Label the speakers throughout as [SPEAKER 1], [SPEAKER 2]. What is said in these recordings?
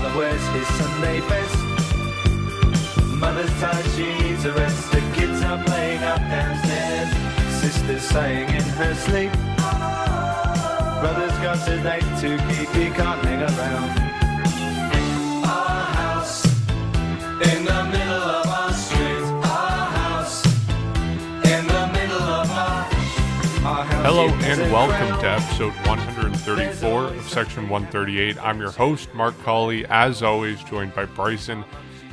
[SPEAKER 1] Father wears his Sunday best. Mother's tired, she needs a rest. The kids are playing up downstairs. Sister's sighing in her sleep. Brother's got a date to keep, he can't hang around. Our house in the middle of our street. Our house in the middle of our. our
[SPEAKER 2] Hello and welcome to episode 134 of Section 138. I'm your host, Mark Colley, as always, joined by Bryson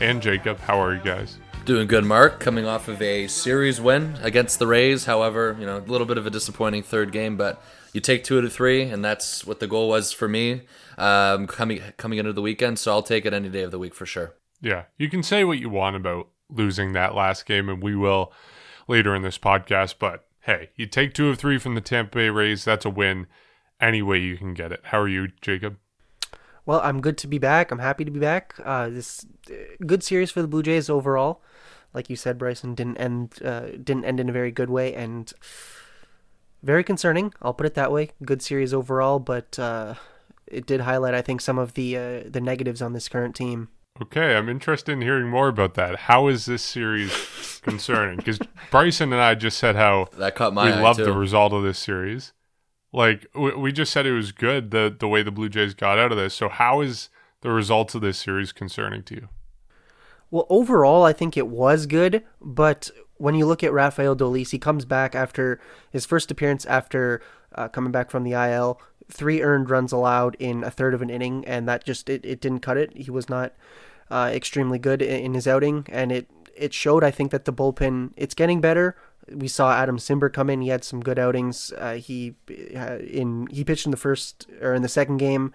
[SPEAKER 2] and Jacob. How are you guys?
[SPEAKER 3] Doing good, Mark. Coming off of a series win against the Rays. However, you know, a little bit of a disappointing third game, but you take two out of three, and that's what the goal was for me um, coming coming into the weekend. So I'll take it any day of the week for sure.
[SPEAKER 2] Yeah, you can say what you want about losing that last game, and we will later in this podcast, but hey, you take two of three from the Tampa Bay Rays. That's a win any way you can get it. How are you, Jacob?
[SPEAKER 4] Well, I'm good to be back. I'm happy to be back. Uh, this uh, good series for the Blue Jays overall. Like you said, Bryson didn't end uh, didn't end in a very good way, and very concerning. I'll put it that way. Good series overall, but uh, it did highlight, I think, some of the uh, the negatives on this current team.
[SPEAKER 2] Okay, I'm interested in hearing more about that. How is this series concerning? Because Bryson and I just said how
[SPEAKER 3] That caught my
[SPEAKER 2] we love the result of this series. Like we, just said, it was good the the way the Blue Jays got out of this. So how is the results of this series concerning to you?
[SPEAKER 4] Well, overall, I think it was good, but when you look at Rafael Dolis, he comes back after his first appearance after uh, coming back from the IL. Three earned runs allowed in a third of an inning, and that just it, it didn't cut it. He was not uh, extremely good in, in his outing, and it it showed. I think that the bullpen it's getting better. We saw Adam Cimber come in. He had some good outings. Uh, he uh, in he pitched in the first or in the second game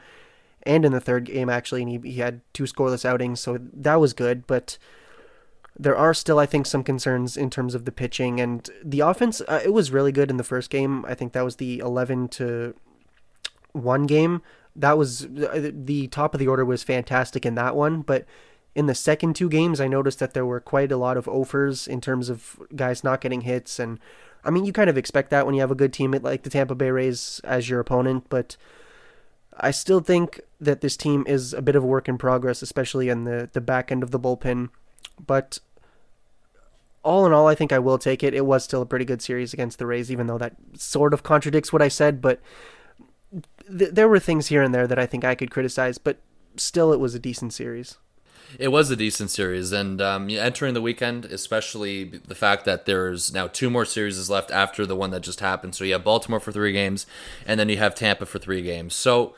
[SPEAKER 4] and in the third game actually, and he, he had two scoreless outings, so that was good. But there are still, I think, some concerns in terms of the pitching and the offense. Uh, it was really good in the first game. I think that was the eleven to one game. That was uh, the top of the order was fantastic in that one, but in the second two games, I noticed that there were quite a lot of offers in terms of guys not getting hits, and I mean, you kind of expect that when you have a good team like the Tampa Bay Rays as your opponent, but I still think that this team is a bit of a work in progress, especially in the, the back end of the bullpen. But all in all, I think I will take it. It was still a pretty good series against the Rays, even though that sort of contradicts what I said. But th- there were things here and there that I think I could criticize, but still, it was a decent series.
[SPEAKER 3] It was a decent series, and um, entering the weekend, especially the fact that there's now two more series left after the one that just happened. So you have Baltimore for three games, and then you have Tampa for three games. So,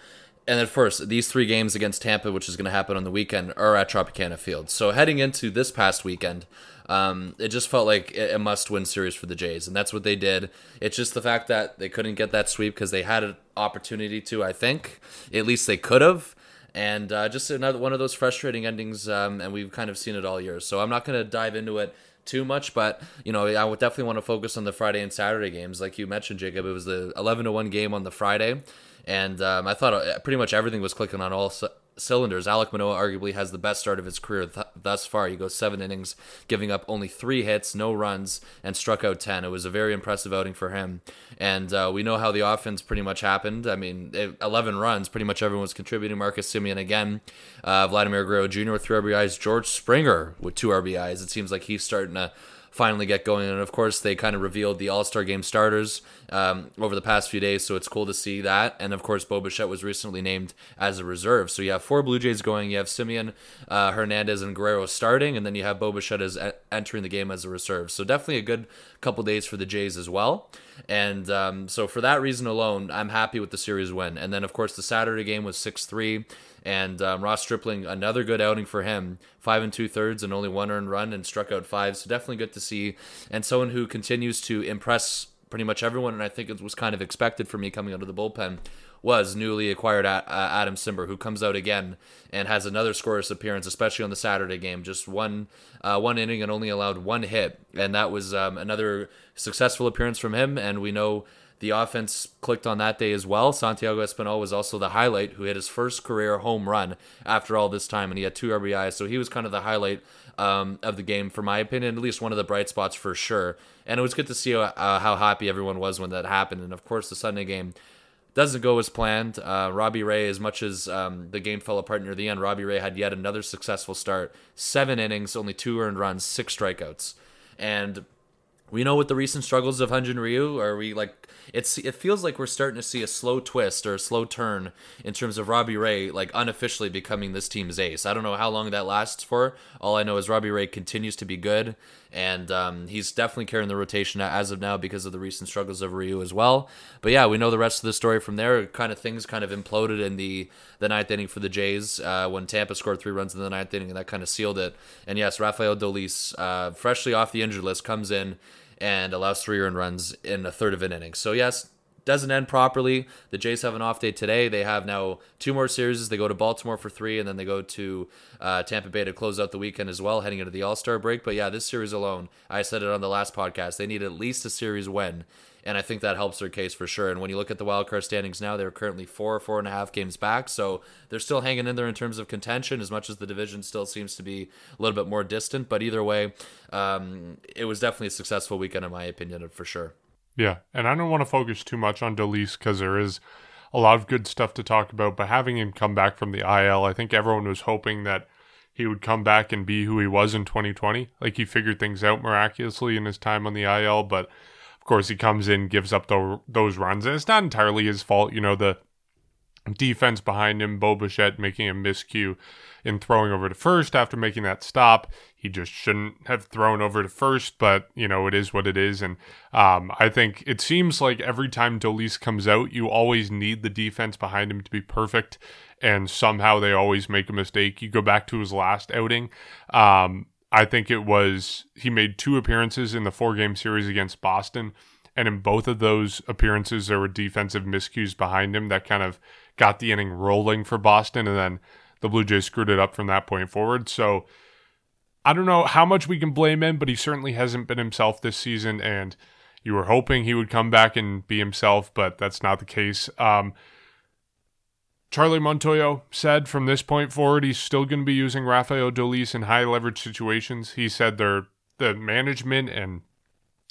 [SPEAKER 3] and then first, these three games against Tampa, which is going to happen on the weekend, are at Tropicana Field. So heading into this past weekend, um, it just felt like a must-win series for the Jays, and that's what they did. It's just the fact that they couldn't get that sweep because they had an opportunity to. I think at least they could have and uh, just another one of those frustrating endings um, and we've kind of seen it all year. So i'm not going to dive into it too much but you know i would definitely want to focus on the friday and saturday games. Like you mentioned jacob it was the 11 to 1 game on the friday and um, i thought uh, pretty much everything was clicking on all cylinders alek manoah arguably has the best start of his career th- thus far he goes seven innings giving up only three hits no runs and struck out 10 it was a very impressive outing for him and uh, we know how the offense pretty much happened. I mean, it- 11 runs, pretty much everyone was contributing. Marcus Semien again, uh, Vladimir Guerrero Jr. with three RBIs, George Springer with two RBIs. It seems like he's starting to finally get going. And of course, they kind of revealed the All Star game starters um, over the past few days, so it's cool to see that. And of course, Bo Bichette was recently named as a reserve. So you have four Blue Jays going. You have Semien, uh, Hernandez, and Guerrero starting, and then you have Bo Bichette as entering the game as a reserve. So definitely a good couple days for the Jays as well. And um, so for that reason alone, I'm happy with the series win. And then of course the Saturday game was six three. And um, Ross Stripling, another good outing for him. Five and two thirds and only one earned run and struck out five. So definitely good to see. And someone who continues to impress pretty much everyone. And I think it was kind of expected for me coming out of the bullpen was newly acquired uh, Adam Cimber, who comes out again and has another scoreless appearance, especially on the Saturday game. Just one uh, one inning and only allowed one hit, and that was um, another successful appearance from him. And we know the offense clicked on that day as well. Santiago Espinal was also the highlight, who hit his first career home run after all this time, and he had two RBIs. So he was kind of the highlight um, of the game, for my opinion, at least one of the bright spots for sure. And it was good to see uh, how happy everyone was when that happened. And of course, the Sunday game doesn't go as planned. Uh, Robbie Ray, as much as um, the game fell apart near the end, Robbie Ray had yet another successful start. Seven innings, only two earned runs, six strikeouts, and we know with the recent struggles of Hyun-Jin Ryu, are we like it's it feels like we're starting to see a slow twist or a slow turn in terms of Robbie Ray like unofficially becoming this team's ace. I don't know how long that lasts for. All I know is Robbie Ray continues to be good, and um, he's definitely carrying the rotation as of now because of the recent struggles of Ryu as well. But yeah, we know the rest of the story from there. Kind of things kind of imploded in the the ninth inning for the Jays uh, when Tampa scored three runs in the ninth inning, and that kind of sealed it. And yes, Rafael Dolis, uh, freshly off the injured list, comes in and allows three earned runs in a third of an inning. So yes, doesn't end properly. The Jays have an off day today. They have now two more series. They go to Baltimore for three, and then they go to uh, Tampa Bay to close out the weekend as well, heading into the All Star break. But yeah, this series alone, I said it on the last podcast, they need at least a series win. And I think that helps their case for sure. And when you look at the wild card standings now, they're currently four, four and a half games back. So they're still hanging in there in terms of contention, as much as the division still seems to be a little bit more distant. But either way, um, it was definitely a successful weekend, in my opinion, for sure.
[SPEAKER 2] Yeah, and I don't want to focus too much on Dolis because there is a lot of good stuff to talk about. But having him come back from the IL, I think everyone was hoping that he would come back and be who he was in 2020. Like he figured things out miraculously in his time on the IL, but of course he comes in, gives up the, those runs, and it's not entirely his fault. You know the defense behind him, Bo Bichette making a miscue in throwing over to first after making that stop. He just shouldn't have thrown over to first, but you know it is what it is. And um, I think it seems like every time Dolis comes out, you always need the defense behind him to be perfect, and somehow they always make a mistake. You go back to his last outing. Um, I think it was he made two appearances in the four game series against Boston. And in both of those appearances, there were defensive miscues behind him that kind of got the inning rolling for Boston. And then the Blue Jays screwed it up from that point forward. So I don't know how much we can blame him, but he certainly hasn't been himself this season. And you were hoping he would come back and be himself, but that's not the case. Um, Charlie Montoyo said from this point forward, he's still going to be using Rafael Dolis in high leverage situations. He said they're the management and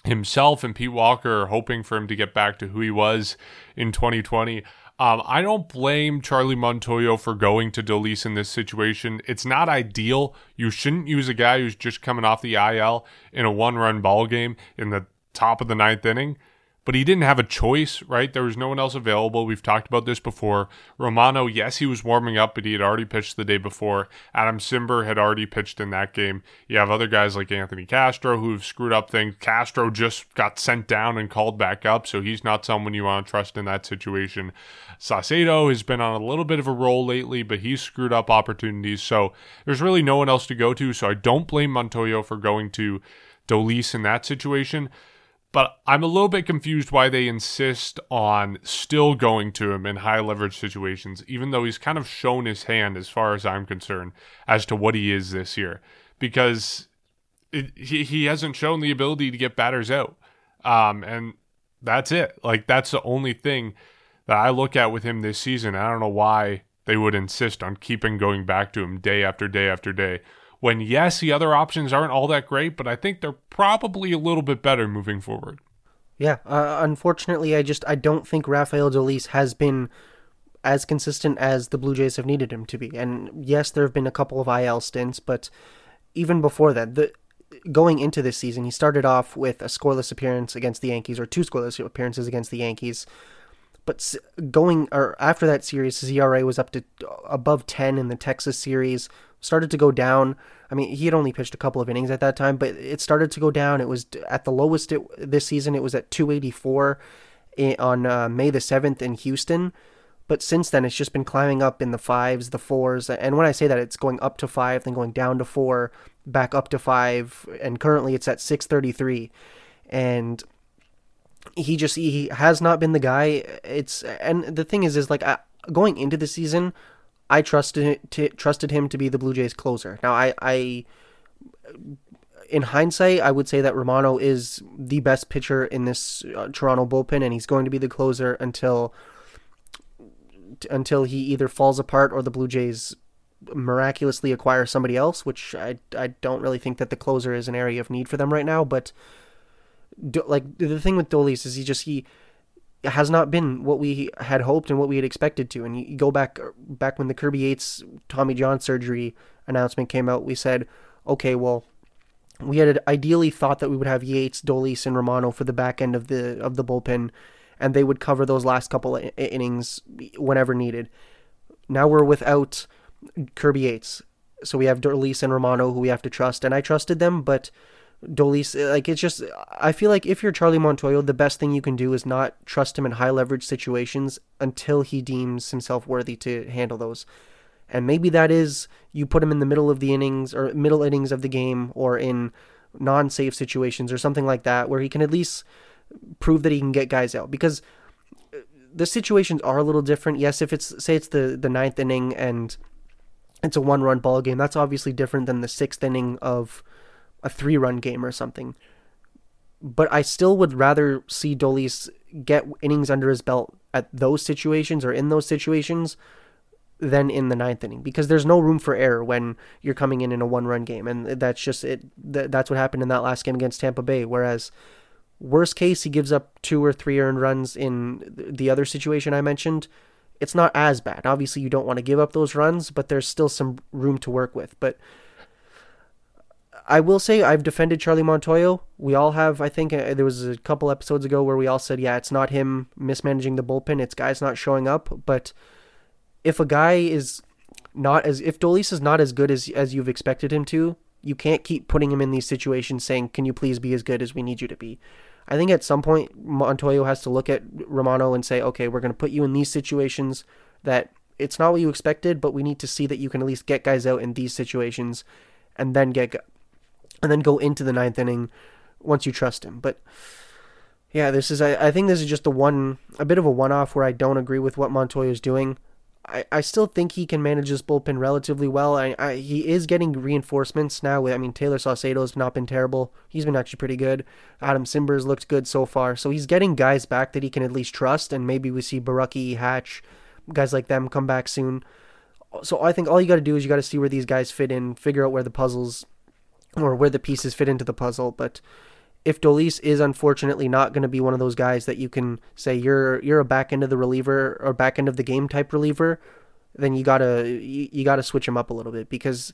[SPEAKER 2] himself and Pete Walker are hoping for him to get back to who he was in 2020. Um, I don't blame Charlie Montoyo for going to Dolis in this situation. It's not ideal. You shouldn't use a guy who's just coming off the IL in a one-run ball game in the top of the ninth inning but he didn't have a choice, right? There was no one else available. We've talked about this before. Romano, yes, he was warming up, but he had already pitched the day before. Adam Cimber had already pitched in that game. You have other guys like Anthony Castro who've screwed up things. Castro just got sent down and called back up, so he's not someone you want to trust in that situation. Saucedo has been on a little bit of a roll lately, but he's screwed up opportunities. So there's really no one else to go to. So I don't blame Montoyo for going to Dolis in that situation. But I'm a little bit confused why they insist on still going to him in high leverage situations, even though he's kind of shown his hand, as far as I'm concerned, as to what he is this year. Because it, he, he hasn't shown the ability to get batters out. Um, and that's it. Like, that's the only thing that I look at with him this season. I don't know why they would insist on keeping going back to him day after day after day when yes, the other options aren't all that great, but I think they're probably a little bit better moving forward.
[SPEAKER 4] Yeah, uh, unfortunately, I just I don't think Rafael Dolis has been as consistent as the Blue Jays have needed him to be. And yes, there have been a couple of IL stints, but even before that, the going into this season, he started off with a scoreless appearance against the Yankees, or two scoreless appearances against the Yankees. But going or after that series, his ERA was up to above ten in the Texas series, started to go down. I mean, he had only pitched a couple of innings at that time, but it started to go down. It was at the lowest it, this season. It was at 284 on uh, May the 7th in Houston. But since then, it's just been climbing up in the fives, the fours. And when I say that, it's going up to five, then going down to four, back up to five. And currently it's at 633. And he just, he has not been the guy. It's, and the thing is, is like, going into the season, I trusted to, trusted him to be the Blue Jays closer. Now, I, I, in hindsight, I would say that Romano is the best pitcher in this uh, Toronto bullpen, and he's going to be the closer until until he either falls apart or the Blue Jays miraculously acquire somebody else. Which I I don't really think that the closer is an area of need for them right now. But do, like the thing with Dolis is he just he has not been what we had hoped and what we had expected to. And you go back back when the Kirby Yates Tommy John surgery announcement came out, we said, okay, well, we had ideally thought that we would have Yates, Dolis, and Romano for the back end of the of the bullpen, and they would cover those last couple innings whenever needed. Now we're without Kirby Yates, so we have Dolis and Romano who we have to trust, and I trusted them, but Dolis, like it's just, I feel like if you're Charlie Montoyo, the best thing you can do is not trust him in high leverage situations until he deems himself worthy to handle those. And maybe that is you put him in the middle of the innings or middle innings of the game or in non safe situations or something like that where he can at least prove that he can get guys out because uh, the situations are a little different. Yes, if it's say it's the the ninth inning and it's a one run ball game, that's obviously different than the sixth inning of a three run game or something. But I still would rather see Dolis get innings under his belt at those situations or in those situations than in the ninth inning because there's no room for error when you're coming in in a one run game. And that's just it. That's what happened in that last game against Tampa Bay. Whereas, worst case, he gives up two or three earned runs in the other situation I mentioned. It's not as bad. Obviously, you don't want to give up those runs, but there's still some room to work with. But I will say I've defended Charlie Montoyo. We all have. I think uh, there was a couple episodes ago where we all said, yeah, it's not him mismanaging the bullpen. It's guys not showing up. But if a guy is not as if Dolis is not as good as as you've expected him to, you can't keep putting him in these situations saying, "Can you please be as good as we need you to be?" I think at some point Montoyo has to look at Romano and say, "Okay, we're going to put you in these situations that it's not what you expected, but we need to see that you can at least get guys out in these situations, and then get and then go into the ninth inning once you trust him." But yeah, this is I, I think this is just a one a bit of a one off where I don't agree with what Montoyo is doing. I, I still think he can manage this bullpen relatively well. I, I he is getting reinforcements now. I mean Tayler Saucedo's not been terrible. He's been actually pretty good. Adam Cimbers looked good so far. So he's getting guys back that he can at least trust, and maybe we see Borucki, Hatch, guys like them come back soon. So I think all you got to do is you got to see where these guys fit in, figure out where the puzzles or where the pieces fit into the puzzle. But if Dolis is unfortunately not going to be one of those guys that you can say you're you're a back end of the reliever or back end of the game type reliever, then you gotta you, you gotta switch him up a little bit because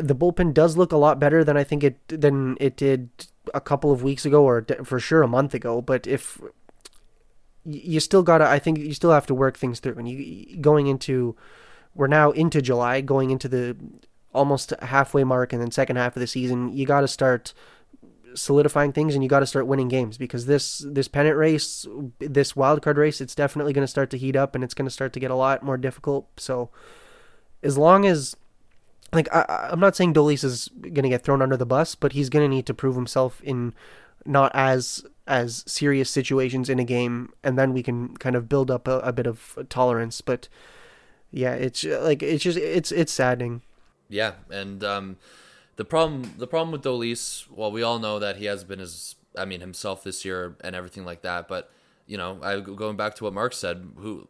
[SPEAKER 4] the bullpen does look a lot better than I think it than it did a couple of weeks ago or for sure a month ago. But if you still gotta, I think you still have to work things through. And you going into we're now into July, going into the almost halfway mark, and then second half of the season, you got to start solidifying things and you got to start winning games because this this pennant race this wild card race it's definitely going to start to heat up and it's going to start to get a lot more difficult. So as long as like I, i'm not saying Dolis is going to get thrown under the bus but he's going to need to prove himself in not as as serious situations in a game and then we can kind of build up a, a bit of tolerance. But yeah it's like it's just it's it's saddening
[SPEAKER 3] yeah and um the problem the problem with Dolis, well, we all know that he has been his I mean himself this year and everything like that, but you know, I going back to what Mark said, who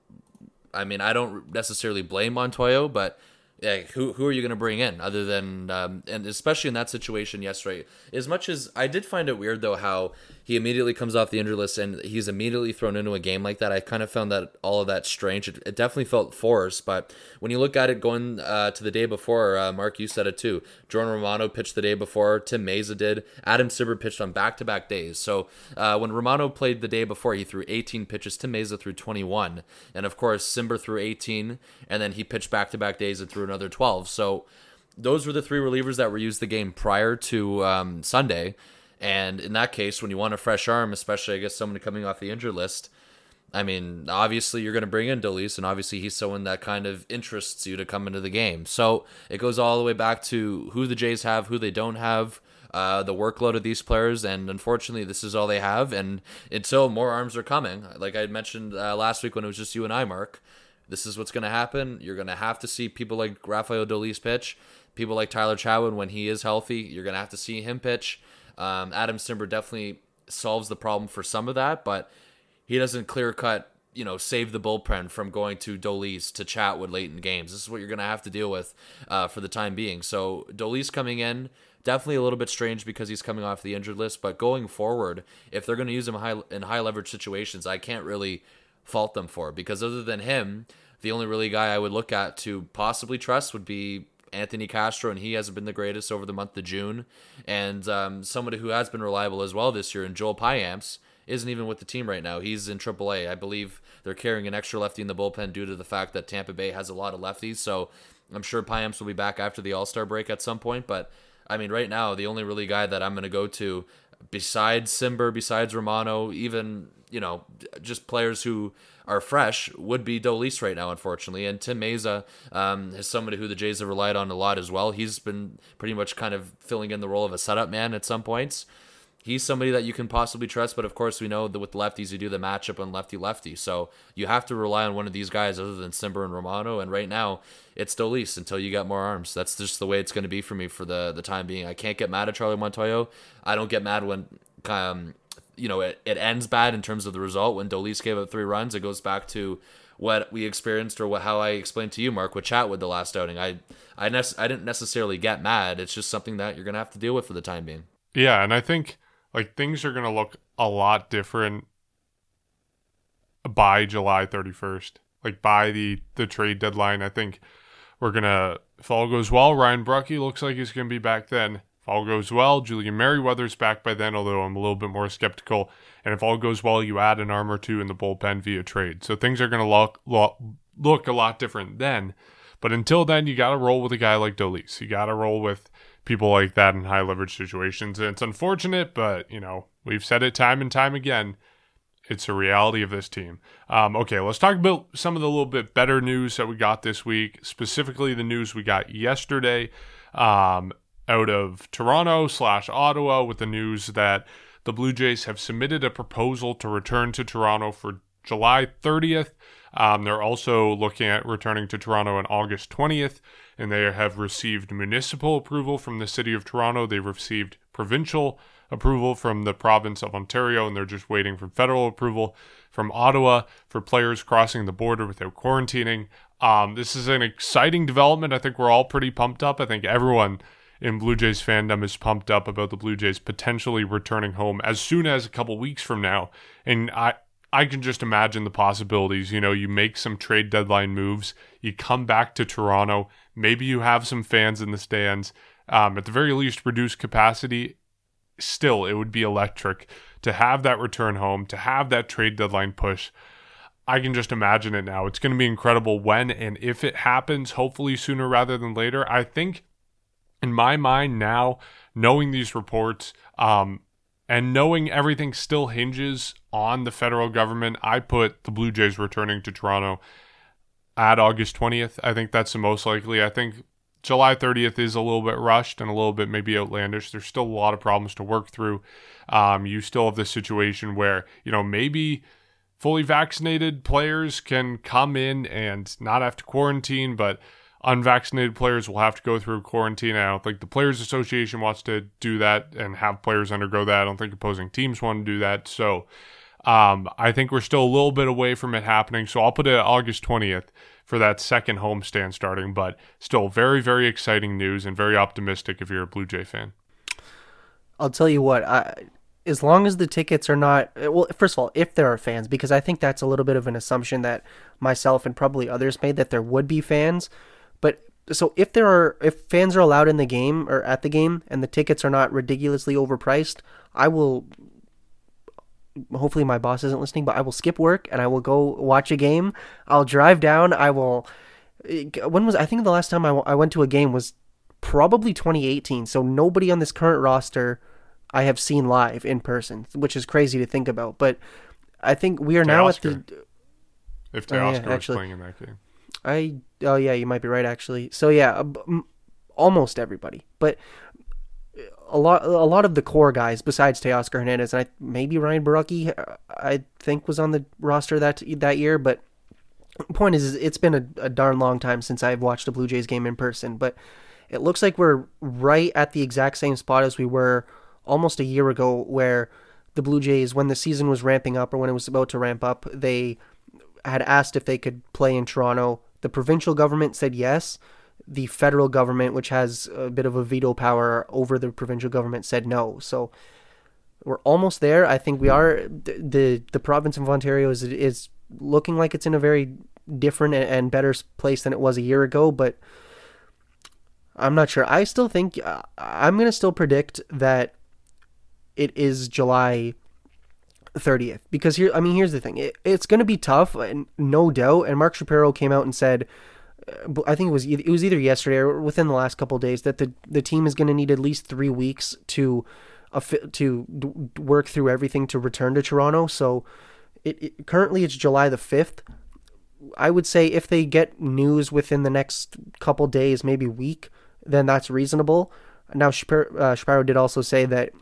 [SPEAKER 3] I mean, I don't necessarily blame Montoyo, but yeah, who who are you going to bring in other than um, and especially in that situation yesterday? As much as I did find it weird though how he immediately comes off the injury list and he's immediately thrown into a game like that. I kind of found that all of that strange. It, it definitely felt forced, but when you look at it going uh, to the day before, uh, Mark, you said it too. Jordan Romano pitched the day before. Tim Mayza did. Adam Cimber pitched on back to back days. So uh, when Romano played the day before, he threw 18 pitches. Tim Mayza threw 21, and of course Cimber threw 18, and then he pitched back to back days and threw another 12. So those were the three relievers that were used the game prior to um, Sunday. And in that case, when you want a fresh arm, especially I guess someone coming off the injured list, I mean, obviously you're going to bring in Dolis, and obviously he's someone that kind of interests you to come into the game. So it goes all the way back to who the Jays have, who they don't have, uh, the workload of these players, and unfortunately, this is all they have. And until more arms are coming, like I mentioned uh, last week when it was just you and I, Mark, this is what's going to happen. You're going to have to see people like Rafael Dolis pitch, people like Tyler Chatwood when he is healthy. You're going to have to see him pitch. Um, Adam Cimber definitely solves the problem for some of that, but he doesn't clear cut, you know, save the bullpen from going to Dolis to Chatwood late in games. This is what you're going to have to deal with uh, for the time being. So Dolis coming in definitely a little bit strange because he's coming off the injured list. But going forward, if they're going to use him high, in high leverage situations, I can't really fault them for it because other than him, the only really guy I would look at to possibly trust would be Anthony Castro, and he hasn't been the greatest over the month of June. And um, somebody who has been reliable as well this year, and Joel Payamps, isn't even with the team right now. He's in AAA. I believe they're carrying an extra lefty in the bullpen due to the fact that Tampa Bay has a lot of lefties. So I'm sure Payamps will be back after the All Star break at some point. But I mean, right now, the only really guy that I'm going to go to besides Cimber, besides Romano, even, you know, just players who are fresh would be Dolis right now, unfortunately. And Tim Mayza um, is somebody who the Jays have relied on a lot as well. He's been pretty much kind of filling in the role of a setup man at some points he's somebody that you can possibly trust. But of course, we know that with lefties, you do the matchup on lefty lefty. So you have to rely on one of these guys other than Cimber and Romano. And right now, it's Dolis until you got more arms. That's just the way it's going to be for me for the the time being. I can't get mad at Charlie Montoyo. I don't get mad when. Um, you know, it, it ends bad in terms of the result. When Dolis gave up three runs, it goes back to what we experienced or what how I explained to you, Mark, with Chatwood the last outing. I I, I didn't necessarily get mad. It's just something that you're gonna have to deal with for the time being.
[SPEAKER 2] Yeah, and I think like things are going to look a lot different by July 31st. Like by the the trade deadline, I think we're going to if all goes well, Ryan Borucki looks like he's going to be back then. If all goes well, Julian Merryweather's back by then, although I'm a little bit more skeptical. And if all goes well, you add an arm or two in the bullpen via trade. So things are going to look, look look a lot different then. But until then, you got to roll with a guy like Dolis. You got to roll with people like that in high leverage situations. And it's unfortunate, but you know, we've said it time and time again. It's a reality of this team. Um, okay, let's talk about some of the little bit better news that we got this week, specifically the news we got yesterday um, out of Toronto slash Ottawa with the news that the Blue Jays have submitted a proposal to return to Toronto for July 30th. Um, they're also looking at returning to Toronto on August 20th and they have received municipal approval from the City of Toronto. They've received provincial approval from the province of Ontario, and they're just waiting for federal approval from Ottawa for players crossing the border without quarantining. Um, this is an exciting development. I think we're all pretty pumped up. I think everyone in Blue Jays fandom is pumped up about the Blue Jays potentially returning home as soon as a couple weeks from now. And I, I can just imagine the possibilities. You know, you make some trade deadline moves, you come back to Toronto, maybe you have some fans in the stands. Um, at the very least, reduce capacity. Still, it would be electric to have that return home, to have that trade deadline push. I can just imagine it now. It's going to be incredible when and if it happens, hopefully sooner rather than later. I think, in my mind now, knowing these reports, um, and knowing everything still hinges on the federal government, I put the Blue Jays returning to Toronto at August 20th. I think that's the most likely. I think July 30th is a little bit rushed and a little bit maybe outlandish. There's still a lot of problems to work through. Um, you still have this situation where, you know, maybe fully vaccinated players can come in and not have to quarantine, but unvaccinated players will have to go through quarantine. I don't think the Players Association wants to do that and have players undergo that. I don't think opposing teams want to do that. So um, I think we're still a little bit away from it happening. So I'll put it August 20th for that second homestand starting, but still very, very exciting news and very optimistic if you're a Blue Jay fan.
[SPEAKER 4] I'll tell you what, I, as long as the tickets are not well first of all if there are fans because i think that's a little bit of an assumption that myself and probably others made that there would be fans but so if there are if fans are allowed in the game or at the game and the tickets are not ridiculously overpriced, I will hopefully my boss isn't listening, but I will skip work and I will go watch a game. I'll drive down. I will. When was I think the last time I, I went to a game was probably 2018. So nobody on this current roster I have seen live in person, which is crazy to think about. But I think we are now at the.
[SPEAKER 2] If Teoscar oh, yeah, was playing in that game.
[SPEAKER 4] I oh yeah, you might be right actually. So yeah, almost everybody, but a lot a lot of the core guys besides Teoscar Hernandez and I, maybe Ryan Borucki uh, I think was on the roster that that year, but point is, it's been a, a darn long time since I've watched a Blue Jays game in person, but it looks like we're right at the exact same spot as we were almost a year ago where the Blue Jays when the season was ramping up or when it was about to ramp up, they had asked if they could play in Toronto the provincial government said yes. the federal government, which has a bit of a veto power over the provincial government, said no. So we're almost there. I think we are. The the, province of Ontario is is looking like it's in a very different and better place than it was a year ago, but I'm not sure. I still think uh, I'm going to still predict that it is July 30th because here I mean here's the thing. It, it's going to be tough and no doubt and Mark Shapiro came out and said uh, I think it was it was either yesterday or within the last couple days that the the team is going to need at least 3 weeks to to work through everything to return to Toronto. So it, it currently it's July the 5th. I would say if they get news within the next couple days, maybe week, then that's reasonable. Now, Shapiro, uh, Shapiro did also say that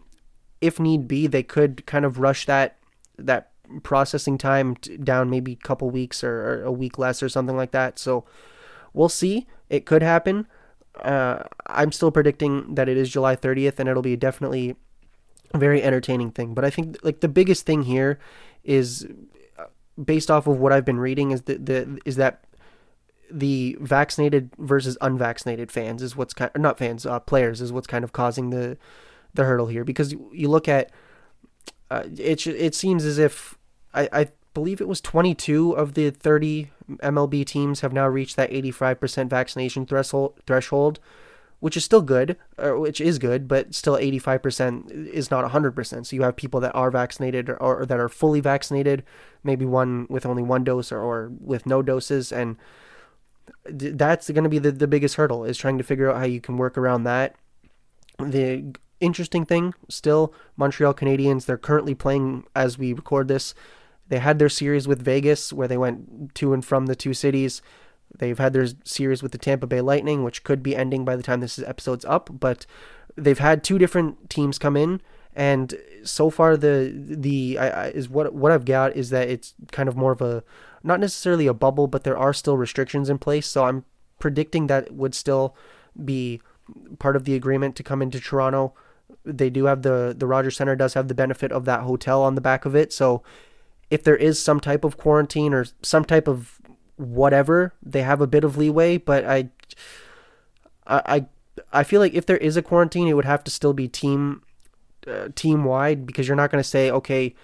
[SPEAKER 4] if need be, they could kind of rush that that processing time down maybe a couple weeks or, or, a week less or something like that. So we'll see. It could happen. Uh, I'm still predicting that it is July 30th, and it'll be definitely a very entertaining thing. But I think like the biggest thing here is uh, based off of what I've been reading is that the is that the vaccinated versus unvaccinated fans is what's kind not fans uh, players is what's kind of causing the the hurdle here because you look at uh, it it seems as if I, I believe it was 22 of the 30 MLB teams have now reached that 85% vaccination threshold threshold which is still good or which is good but still 85% is not 100% so you have people that are vaccinated or, or that are fully vaccinated maybe one with only one dose or, or with no doses and that's going to be the, the biggest hurdle is trying to figure out how you can work around that. The interesting thing still, Montreal Canadiens, they're currently playing as we record this. They had their series with Vegas where they went to and from the two cities. They've had their series with the Tampa Bay Lightning, which could be ending by the time this episode's up, but they've had two different teams come in and so far the the I, I, is what what I've got is that it's kind of more of a not necessarily a bubble, but there are still restrictions in place. So I'm predicting that would still be part of the agreement to come into Toronto. They do have the the Rogers Center does have the benefit of that hotel on the back of it. So if there is some type of quarantine or some type of whatever, they have a bit of leeway. But I I I feel like if there is a quarantine, it would have to still be team uh, team wide because you're not going to say okay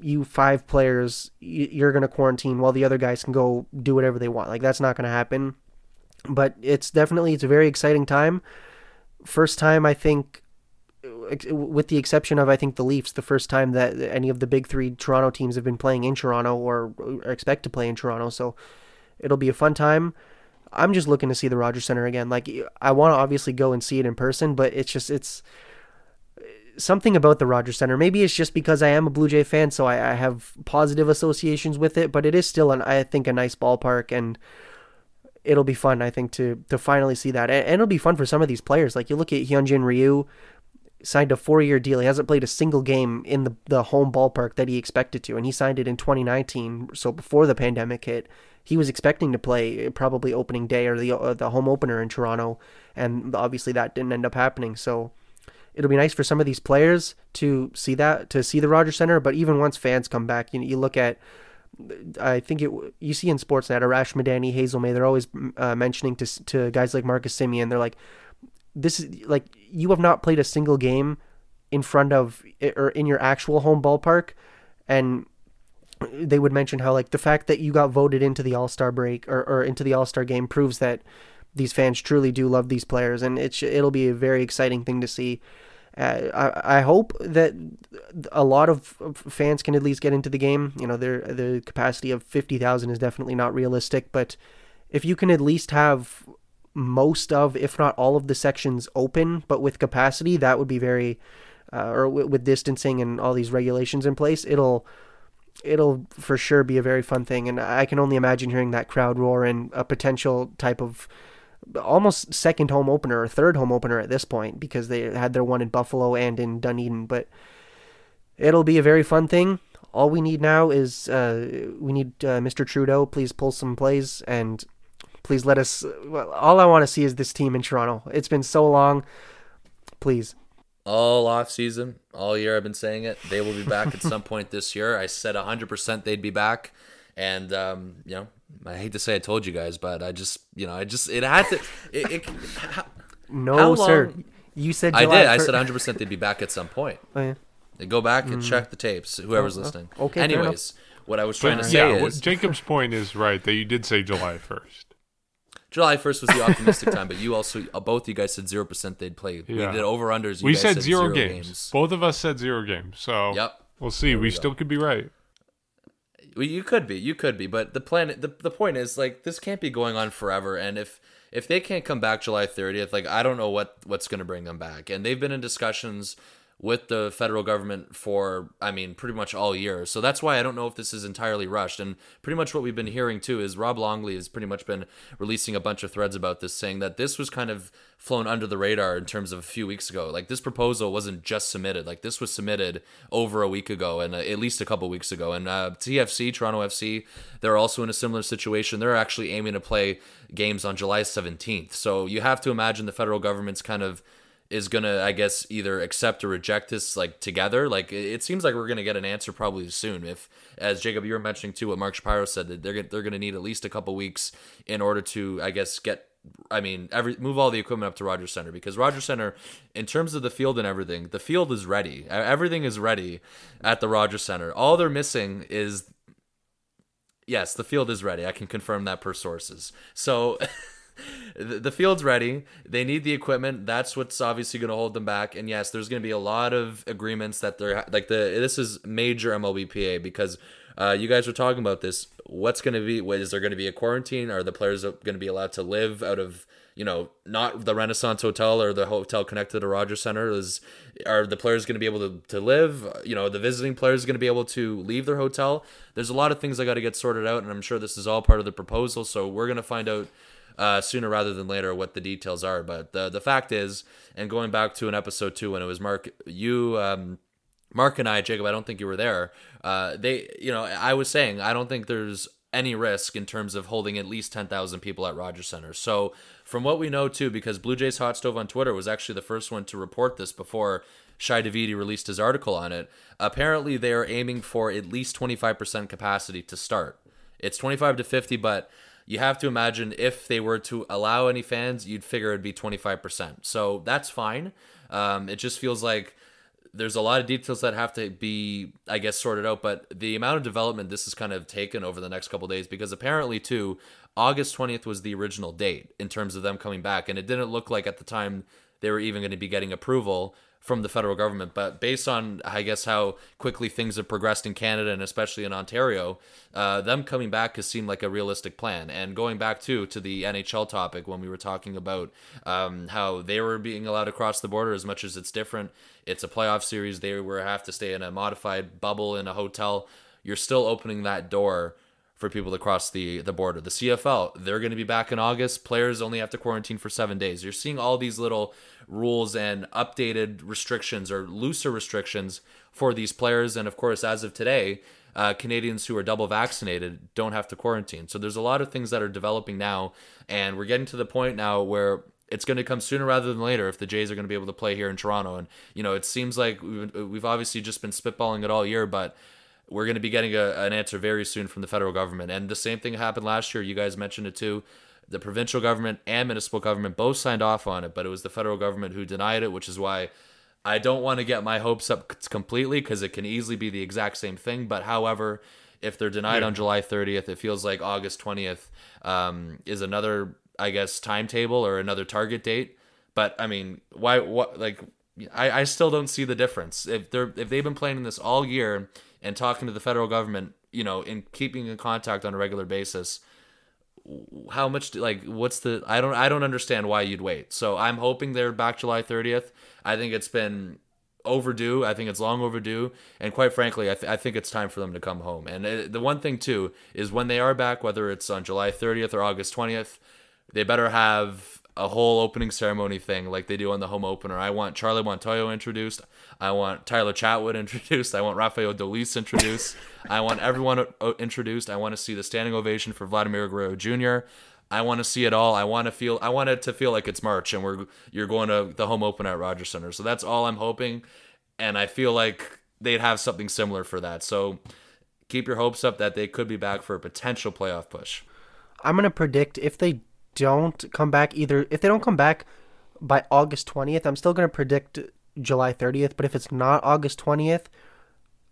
[SPEAKER 4] you five players you're going to quarantine while the other guys can go do whatever they want like that's not going to happen but it's definitely it's a very exciting time first time i think with the exception of i think the leafs the first time that any of the big three toronto teams have been playing in toronto or expect to play in toronto so it'll be a fun time i'm just looking to see the rogers center again like i want to obviously go and see it in person but it's just it's something about the Rogers Center. Maybe it's just because I am a Blue Jay fan, so I, I have positive associations with it. But it is still, an I think, a nice ballpark, and it'll be fun. I think to to finally see that, and it'll be fun for some of these players. Like you look at Hyunjin Ryu, signed a four year deal. He hasn't played a single game in the the home ballpark that he expected to, and he signed it in 2019, so before the pandemic hit. He was expecting to play probably opening day or the uh, the home opener in Toronto, and obviously that didn't end up happening. So it'll be nice for some of these players to see that to see the Rogers Center. But even once fans come back, you know, you look at. I think it you see in Sportsnet, Arash Madani, Hazel Mae, they're always uh, mentioning to to guys like Marcus Semien. They're like, this is like you have not played a single game in front of or in your actual home ballpark, and they would mention how like the fact that you got voted into the All Star break or, or into the All Star game proves that these fans truly do love these players, and it's it'll be a very exciting thing to see. Uh, I, I hope that a lot of fans can at least get into the game. You know, their the capacity of fifty thousand is definitely not realistic, but if you can at least have most of, if not all of the sections open, but with capacity, that would be very, uh, or w- with distancing and all these regulations in place, it'll it'll for sure be a very fun thing. And I can only imagine hearing that crowd roar and a potential type of almost second home opener or third home opener at this point because they had their one in Buffalo and in Dunedin. But it'll be a very fun thing. All we need now is uh, we need uh, Mr. Trudeau. Please pull some plays and please let us. All I want to see is this team in Toronto. It's been so long. Please.
[SPEAKER 3] All off season, all year I've been saying it. They will be back at some point this year. I said 100% they'd be back, and um, you know I hate to say I told you guys, but I just, you know, I just it had to. It, it, how,
[SPEAKER 4] No,
[SPEAKER 3] How
[SPEAKER 4] sir. You said
[SPEAKER 3] I
[SPEAKER 4] July
[SPEAKER 3] did. I
[SPEAKER 4] fir-
[SPEAKER 3] said 100 percent they'd be back at some point.
[SPEAKER 4] Oh, yeah.
[SPEAKER 3] They go back and check the tapes. Whoever's listening.
[SPEAKER 4] okay.
[SPEAKER 3] Anyways, what I was trying to say
[SPEAKER 2] yeah, what,
[SPEAKER 3] is
[SPEAKER 2] Jacob's point is right that you did say July 1st.
[SPEAKER 3] July 1st was the optimistic time, but you also uh, both you guys said zero percent they'd play.
[SPEAKER 2] Yeah.
[SPEAKER 3] We did over unders.
[SPEAKER 2] We
[SPEAKER 3] guys
[SPEAKER 2] said zero, games. Both of us said zero games. So
[SPEAKER 3] Yep.
[SPEAKER 2] we'll see. We,
[SPEAKER 3] we
[SPEAKER 2] still could be right.
[SPEAKER 3] Well, you could be, you could be, but the plan, the, the point is like this can't be going on forever. And if if they can't come back July 30th, like I don't know what what's going to bring them back. And they've been in discussions with the federal government for, I mean, pretty much all year. So that's why I don't know if this is entirely rushed. And pretty much what we've been hearing too is Rob Longley has pretty much been releasing a bunch of threads about this, saying that this was kind of flown under the radar in terms of a few weeks ago. Like this proposal wasn't just submitted; like this was submitted over a week ago and uh, at least a couple weeks ago. And uh, TFC, Toronto FC, they're also in a similar situation. They're actually aiming to play games on July 17th. So you have to imagine the federal government's kind of is gonna, I guess, either accept or reject this like together. Like it seems like we're gonna get an answer probably soon. If, as Jacob, you were mentioning too, what Mark Shapiro said that they're they're gonna need at least a couple weeks in order to, I guess, get. I mean, every move all the equipment up to Rogers Center because Rogers Center, in terms of the field and everything, the field is ready. Everything is ready at the Rogers Center. All they're missing is yes, the field is ready. I can confirm that per sources. So the field's ready. They need the equipment. That's what's obviously going to hold them back. And yes, there's going to be a lot of agreements that they're like the this is major MLBPA because uh, you guys were talking about this. What's going to be? What is there going to be a quarantine? Are the players going to be allowed to live out of you know not the Renaissance Hotel or the hotel connected to Rogers Center? Is are the players going to be able to, to live? You know, the visiting players going to be able to leave their hotel? There's a lot of things I got to get sorted out, and I'm sure this is all part of the proposal. So we're going to find out uh, sooner rather than later what the details are. But the the fact is, and going back to an episode two when it was Mark, you. Um, Mark and I, Jacob, I don't think you were there. Uh, they, you know, I was saying I don't think there's any risk in terms of holding at least 10,000 people at Rogers Center. So, from what we know too, because Blue Jays Hot Stove on Twitter was actually the first one to report this before Shi Davidi released his article on it. Apparently, they are aiming for at least 25% capacity to start. It's 25 to 50, but you have to imagine if they were to allow any fans, you'd figure it'd be 25%. So that's fine. Um, it just feels like there's a lot of details that have to be, I guess, sorted out. But the amount of development this has kind of taken over the next couple days, because apparently, too, August 20th was the original date in terms of them coming back. And it didn't look like at the time they were even going to be getting approval from the federal government. But based on, I guess, how quickly things have progressed in Canada and especially in Ontario, uh, them coming back has seemed like a realistic plan. And going back to to the NHL topic when we were talking about um, how they were being allowed across the border as much as it's different. It's a playoff series. They were have to stay in a modified bubble in a hotel. You're still opening that door for people to cross the the border. The CFL, they're going to be back in August. Players only have to quarantine for 7 days. You're seeing all these little rules and updated restrictions or looser restrictions for these players and of course as of today, uh, Canadians who are double vaccinated don't have to quarantine. So there's a lot of things that are developing now and we're getting to the point now where it's going to come sooner rather than later if the Jays are going to be able to play here in Toronto. And you know, it seems like we've, we've obviously just been spitballing it all year, but we're going to be getting a, an answer very soon from the federal government. And the same thing happened last year. You guys mentioned it too. The provincial government and municipal government both signed off on it, but it was the federal government who denied it, which is why I don't want to get my hopes up completely because it can easily be the exact same thing. But however, if they're denied
[SPEAKER 2] Yeah.
[SPEAKER 3] on July 30th, it feels like August 20th um, is another, I guess, timetable or another target date. But I mean, why? What? Like, I, I still don't see the difference. If they're if they've been planning this all year and talking to the federal government, you know, and keeping in contact on a regular basis, how much do- like what's the I don't I don't understand why you'd wait. So I'm hoping they're back July 30th. I think it's been overdue. I think it's long overdue, and quite frankly, I, th- I think it's time for them to come home. And uh the one thing too is when they are back, whether it's on July 30th or August 20th, they better have a whole opening ceremony thing like they do on the home opener. I want Charlie Montoyo introduced. I want Tyler Chatwood introduced. I want Rafael Dolis introduced. I want everyone uh, introduced. I want to see the standing ovation for Vladimir Guerrero Jr. I want to see it all. I want to feel. I want it to feel like it's March and we're you're going to the home opener at Rogers Center. So that's all I'm hoping, and I feel like they'd have something similar for that. So keep your hopes up that they could be back for a potential playoff push.
[SPEAKER 4] I'm gonna predict if they don't come back either if they don't come back by August 20th, I'm still gonna predict July 30th. But if it's not August 20th,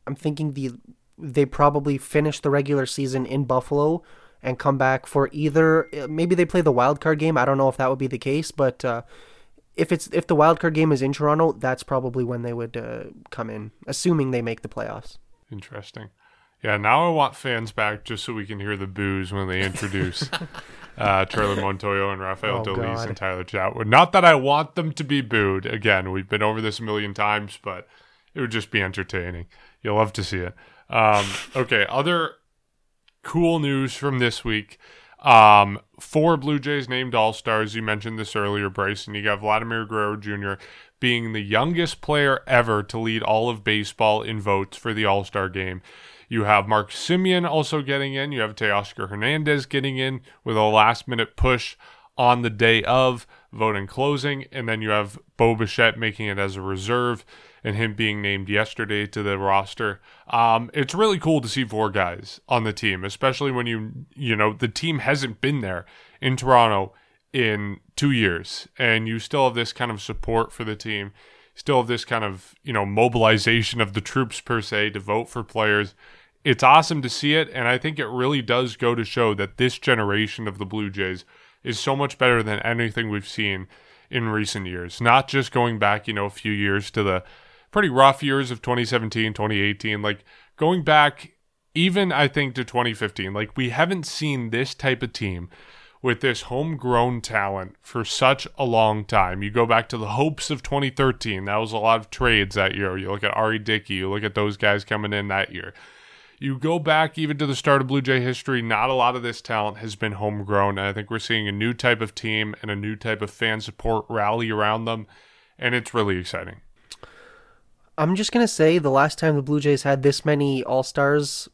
[SPEAKER 4] I'm thinking the they probably finish the regular season in Buffalo and come back for either maybe they play the wild card game. I don't know if that would be the case, but uh, if it's if the wild card game is in Toronto, that's probably when they would uh, come in, assuming they make the playoffs.
[SPEAKER 2] Interesting. Yeah, now I want fans back just so we can hear the boos when they introduce uh, Charlie Montoyo and Rafael
[SPEAKER 4] Oh,
[SPEAKER 2] Dolis
[SPEAKER 4] God.
[SPEAKER 2] and Tyler Chatwood. Not that I want them to be booed. Again, we've been over this a million times, but it would just be entertaining. You'll love to see it. Um, okay, other cool news from this week. Um, four Blue Jays named All Stars. You mentioned this earlier, Bryson. You got Vladimir Guerrero Jr. being the youngest player ever to lead all of baseball in votes for the All Star game. You have Mark Semien also getting in. You have Teoscar Hernandez getting in with a last minute push on the day of voting closing. And then you have Bo Bichette making it as a reserve and him being named yesterday to the roster. Um, it's really cool to see four guys on the team, especially when you, you know, the team hasn't been there in Toronto in two years and you still have this kind of support for the team still have this kind of you know mobilization of the troops per se to vote for players it's awesome to see it and i think it really does go to show that this generation of the blue jays is so much better than anything we've seen in recent years not just going back you know a few years to the pretty rough years of 2017 2018 like going back even i think to 2015 like we haven't seen this type of team with this homegrown talent for such a long time. You go back to the hopes of 2013. That was a lot of trades that year. You look at R.A. Dickey, you look at those guys coming in that year. You go back even to the start of Blue Jay history, not a lot of this talent has been homegrown. And I think we're seeing a new type of team and a new type of fan support rally around them. And it's really exciting.
[SPEAKER 4] I'm just gonna say the last time the Blue Jays had this many All Stars,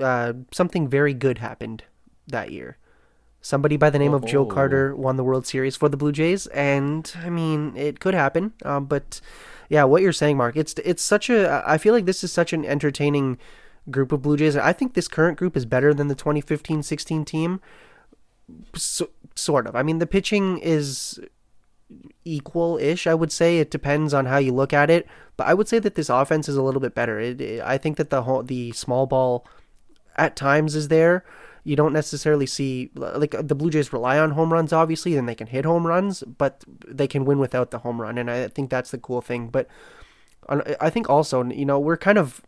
[SPEAKER 4] uh, something very good happened that year. Somebody by the name of Joe
[SPEAKER 3] Oh.
[SPEAKER 4] Carter won the World Series for the Blue Jays, and I mean it could happen. Um, but yeah, what you're saying, Mark, it's it's such a. I feel like this is such an entertaining group of Blue Jays. I think this current group is better than the 2015-16 team. So, sort of. I mean, the pitching is equal-ish. I would say it depends on how you look at it, but I would say that this offense is a little bit better. It, it- I think that the whole, the small ball at times is there. You don't necessarily see like the Blue Jays rely on home runs, obviously, and they can hit home runs, but they can win without the home run, and I think that's the cool thing. But I think also, you know, we're kind of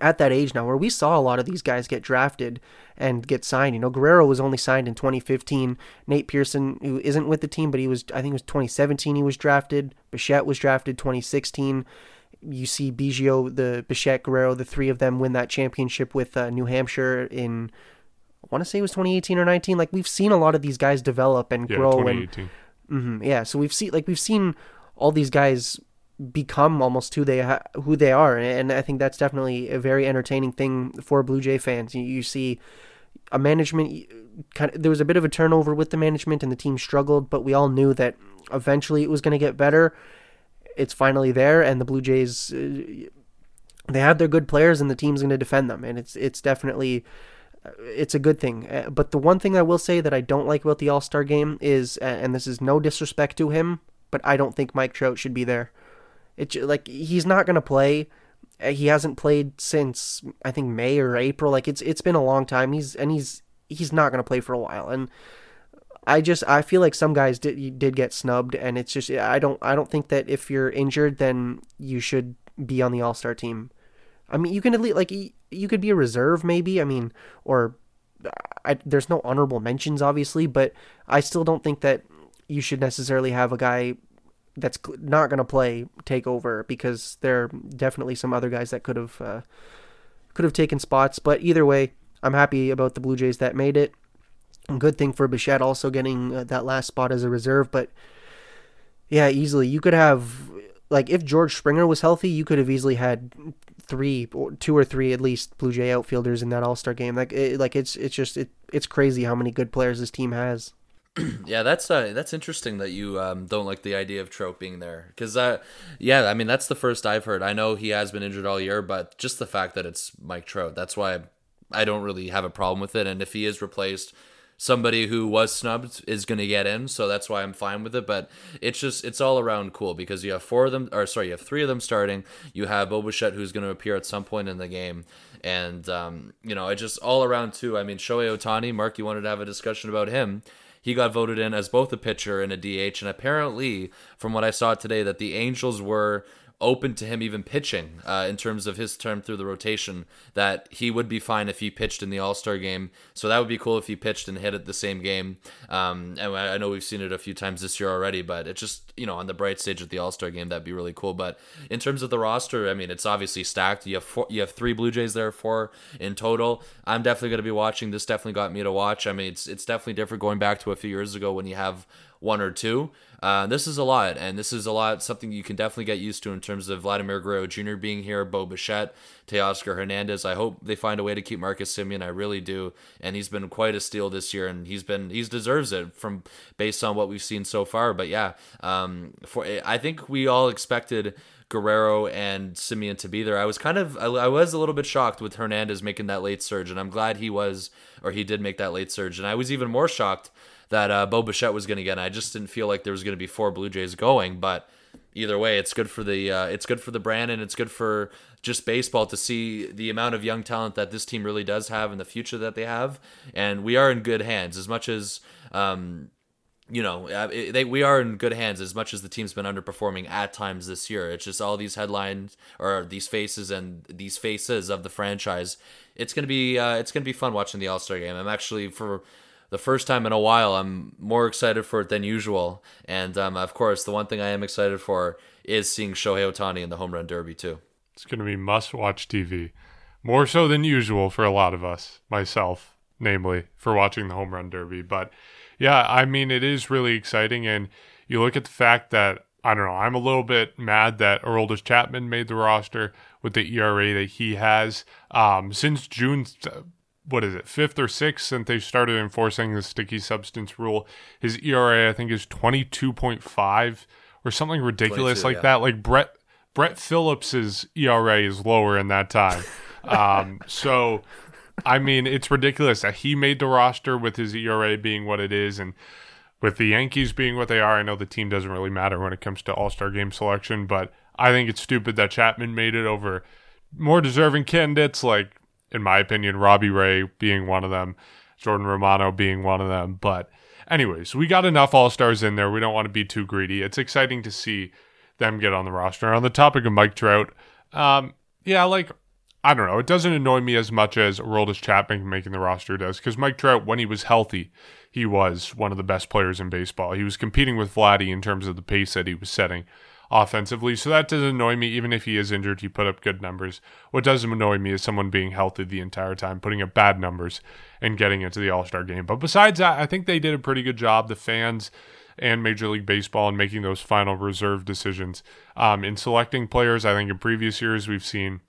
[SPEAKER 4] at that age now where we saw a lot of these guys get drafted and get signed. You know, Guerrero was only signed in 2015. Nate Pearson, who isn't with the team, but he was, I think it was 2017 he was drafted. Bichette was drafted 2016. You see Biggio, the Bichette, Guerrero, the three of them win that championship with uh, New Hampshire in, I want to say it was 2018 or 19. Like we've seen a lot of these guys develop and
[SPEAKER 2] Yeah,
[SPEAKER 4] grow and
[SPEAKER 2] 2018.
[SPEAKER 4] hmm Yeah, so we've seen like we've seen all these guys become almost who they ha- who they are, and I think that's definitely a very entertaining thing for Blue Jay fans. You, you see a management kind of there was a bit of a turnover with the management, and the team struggled, but we all knew that eventually it was going to get better. It's finally there, and the Blue Jays. Uh, they have their good players, and the team's going to defend them, and it's it's definitely it's a good thing. Uh, But the one thing I will say that I don't like about the All Star game is, uh, and this is no disrespect to him, but I don't think Mike Trout should be there. It like he's not gonna play. Uh, He hasn't played since I think May or April. Like it's it's been a long time. He's and he's he's not gonna play for a while. And I just I feel like some guys did did get snubbed, and it's just I don't I don't think that if you're injured, then you should be on the All Star team. I mean, you can at least like you could be a reserve, maybe. I mean, or I, there's no honorable mentions, obviously, but I still don't think that you should necessarily have a guy that's not going to play take over because there are definitely some other guys that could have uh, could have taken spots. But either way, I'm happy about the Blue Jays that made it. Good thing for Bichette also getting uh, that last spot as a reserve, but yeah, easily you could have like if George Springer was healthy, you could have easily had three or two or three at least Blue Jay outfielders in that All Star game. Like it, like it's it's just it, it's crazy how many good players this team has.
[SPEAKER 3] Yeah, that's uh, that's interesting that you um, don't like the idea of Trout being there because uh, yeah, I mean that's the first I've heard. I know he has been injured all year, but just the fact that it's Mike Trout, that's why I don't really have a problem with it. And if he is replaced, somebody who was snubbed is going to get in, so that's why I'm fine with it. But it's just it's all around cool because you have four of them, or sorry, you have three of them starting. You have Bo who's going to appear at some point in the game, and um, you know it just all around too. I mean, Shohei Ohtani, Mark, you wanted to have a discussion about him. He got voted in as both a pitcher and a DH, and apparently, from what I saw today, that the Angels were open to him even pitching uh, in terms of his term through the rotation. That he would be fine if he pitched in the All Star game. So that would be cool if he pitched and hit it the same game. Um, and I know we've seen it a few times this year already, but it just you know on the bright stage at the All Star game that'd be really cool. But in terms of the roster, I mean it's obviously stacked. You have four, you have three Blue Jays there, four in total. I'm definitely going to be watching. This definitely got me to watch. I mean it's it's definitely different going back to a few years ago when you have one or two. Uh, this is a lot, and this is a lot something you can definitely get used to in terms of Vladimir Guerrero Jr. being here, Bo Bichette, Teoscar Hernandez. I hope they find a way to keep Marcus Semien. I really do, and he's been quite a steal this year, and he's been he's deserves it from based on what we've seen so far. But yeah, um, for I think we all expected. Guerrero and Semien to be there. I was kind of I, I, was a little bit shocked with Hernandez making that late surge, and I'm glad he was or he did make that late surge. And I was even more shocked that uh, Bo Bichette was going to get. I just didn't feel like there was going to be four Blue Jays going, but either way, it's good for the uh, it's good for the brand and it's good for just baseball to see the amount of young talent that this team really does have and the future that they have. And we are in good hands as much as. Um, you know, uh, they, we are in good hands as much as the team's been underperforming at times this year. It's just all these headlines or these faces and these faces of the franchise. It's gonna be uh, it's gonna be fun watching the All Star game. I'm actually for the first time in a while, I'm more excited for it than usual. And um, of course, the one thing I am excited for is seeing Shohei Ohtani in the home run derby too.
[SPEAKER 2] It's to be must watch TV, more so than usual for a lot of us, myself, namely, for watching the home run derby. But yeah, I mean, it is really exciting. And you look at the fact that, I don't know, I'm a little bit mad that Aroldis Chapman made the roster with the ERA that he has. Um, since June what is it, fifth or sixth since they started enforcing the sticky substance rule. His ERA, I think, is 22.5 or something ridiculous like yeah. that. Like Brett Brett Phillips's ERA is lower in that time. um, so, I mean, it's ridiculous that he made the roster with his ERA being what it is, and with the Yankees being what they are. I know the team doesn't really matter when it comes to All Star game selection, but I think it's stupid that Chapman made it over more deserving candidates like in my opinion, Robbie Ray being one of them, Jordan Romano being one of them. But, anyways, we got enough All Stars in there. We don't want to be too greedy. It's exciting to see them get on the roster. On the topic of Mike Trout, um, yeah, like, I don't know. It doesn't annoy me as much as Aroldis Chapman making the roster does because Mike Trout, when he was healthy, he was one of the best players in baseball. He was competing with Vladdy in terms of the pace that he was setting offensively. So that doesn't annoy me. Even if he is injured, he put up good numbers. What does annoy me is someone being healthy the entire time, putting up bad numbers and getting into the All Star game. But besides that, I think they did a pretty good job. The fans and Major League Baseball in making those final reserve decisions. Um, in selecting players, I think in previous years we've seen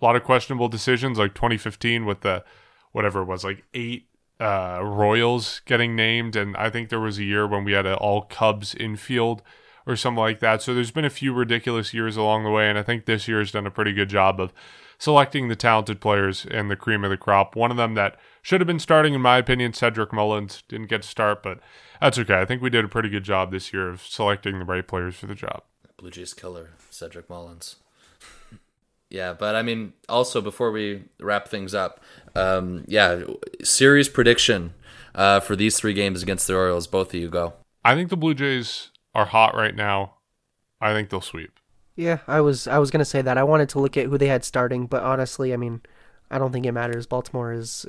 [SPEAKER 2] a lot of questionable decisions, like 2015 with the whatever it was, like eight uh, Royals getting named. And I think there was a year when we had an all Cubs infield or something like that. So there's been a few ridiculous years along the way, and I think this year has done a pretty good job of selecting the talented players and the cream of the crop. One of them that should have been starting, in my opinion, Cedric Mullins didn't get to start, but that's okay. I think we did a pretty good job this year of selecting the right players for the job.
[SPEAKER 3] Blue Jays killer, Cedric Mullins. Yeah, but I mean, also before we wrap things up, um, yeah, series prediction uh, for these three games against the Orioles. Both of you go.
[SPEAKER 2] I think the Blue Jays are hot right now. I think they'll sweep.
[SPEAKER 4] Yeah, I was I was gonna say that. I wanted to look at who they had starting, but honestly, I mean, I don't think it matters. Baltimore is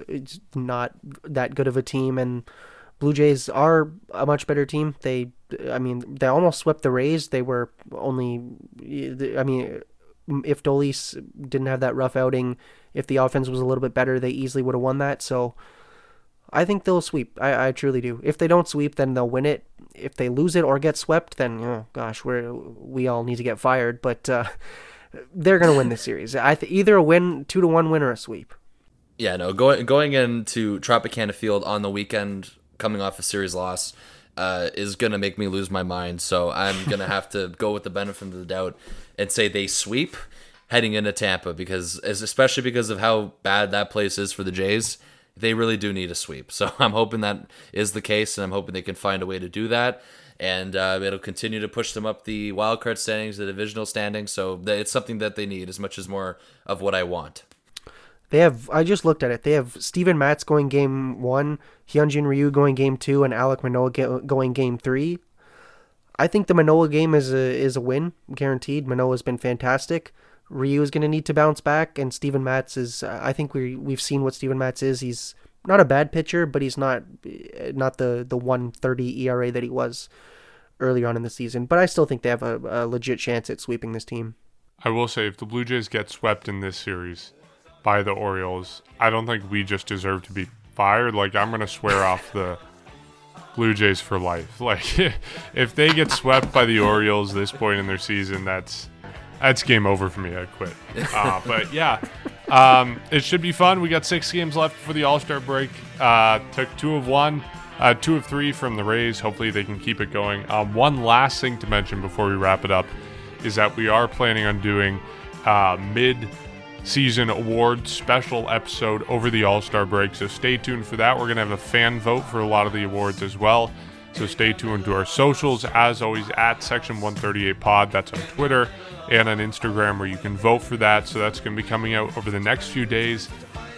[SPEAKER 4] not that good of a team, and Blue Jays are a much better team. They, I mean, they almost swept the Rays. They were only, I mean, if Dolis didn't have that rough outing, if the offense was a little bit better, they easily would have won that. So I think they'll sweep. I, I truly do. If they don't sweep, then they'll win it if they lose it or get swept, then oh gosh, we we all need to get fired. But uh, they're gonna win this series. I th- either a win, two to one win, or a sweep.
[SPEAKER 3] Yeah, no, going going into Tropicana Field on the weekend, coming off a series loss, uh, is gonna make me lose my mind. So I'm gonna have to go with the benefit of the doubt and say they sweep heading into Tampa because, especially because of how bad that place is for the Jays they really do need a sweep. So I'm hoping that is the case, and I'm hoping they can find a way to do that. And uh, it'll continue to push them up the wild card standings, the divisional standings. So it's something that they need as much as more of what I want.
[SPEAKER 4] They have. I just looked at it. They have Steven Matz going game one, Hyunjin Ryu going game two, and Alek Manoah going game three. I think the Manoah game is a is a win, guaranteed. Manoah's been fantastic. Ryu is going to need to bounce back, and Steven Matz is. I think we we've seen what Steven Matz is. He's not a bad pitcher, but he's not eh, not the the 130 ERA that he was early on in the season. But I still think they have a, a legit chance at sweeping this team.
[SPEAKER 2] I will say, if the Blue Jays get swept in this series, by the Orioles, I don't think we just deserve to be fired. Like I'm gonna swear off the Blue Jays for life. Like if they get swept by the Orioles this point in their season, that's that's game over for me. I quit. Uh, but yeah, um, it should be fun. We got six games left for the All Star break. Uh, took two of one, uh, two of three from the Rays. Hopefully they can keep it going. Um, one last thing to mention before we wrap it up is that we are planning on doing uh, mid season award special episode over the All Star break. So stay tuned for that. We're going to have a fan vote for a lot of the awards as well. So stay tuned to our socials. As always, at Section 138 Pod. That's on Twitter and on Instagram where you can vote for that. So that's going to be coming out over the next few days.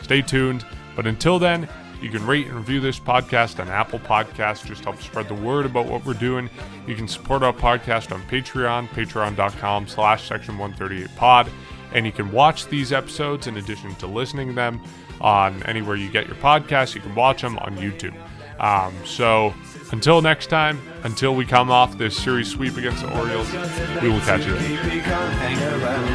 [SPEAKER 2] Stay tuned. But until then, you can rate and review this podcast on Apple Podcasts. Just help spread the word about what we're doing. You can support our podcast on Patreon, patreon.com slash section 138 pod. And you can watch these episodes in addition to listening to them on anywhere you get your podcasts. You can watch them on YouTube. Um, so until next time, until we come off this series sweep against the Orioles, we will catch you. Then.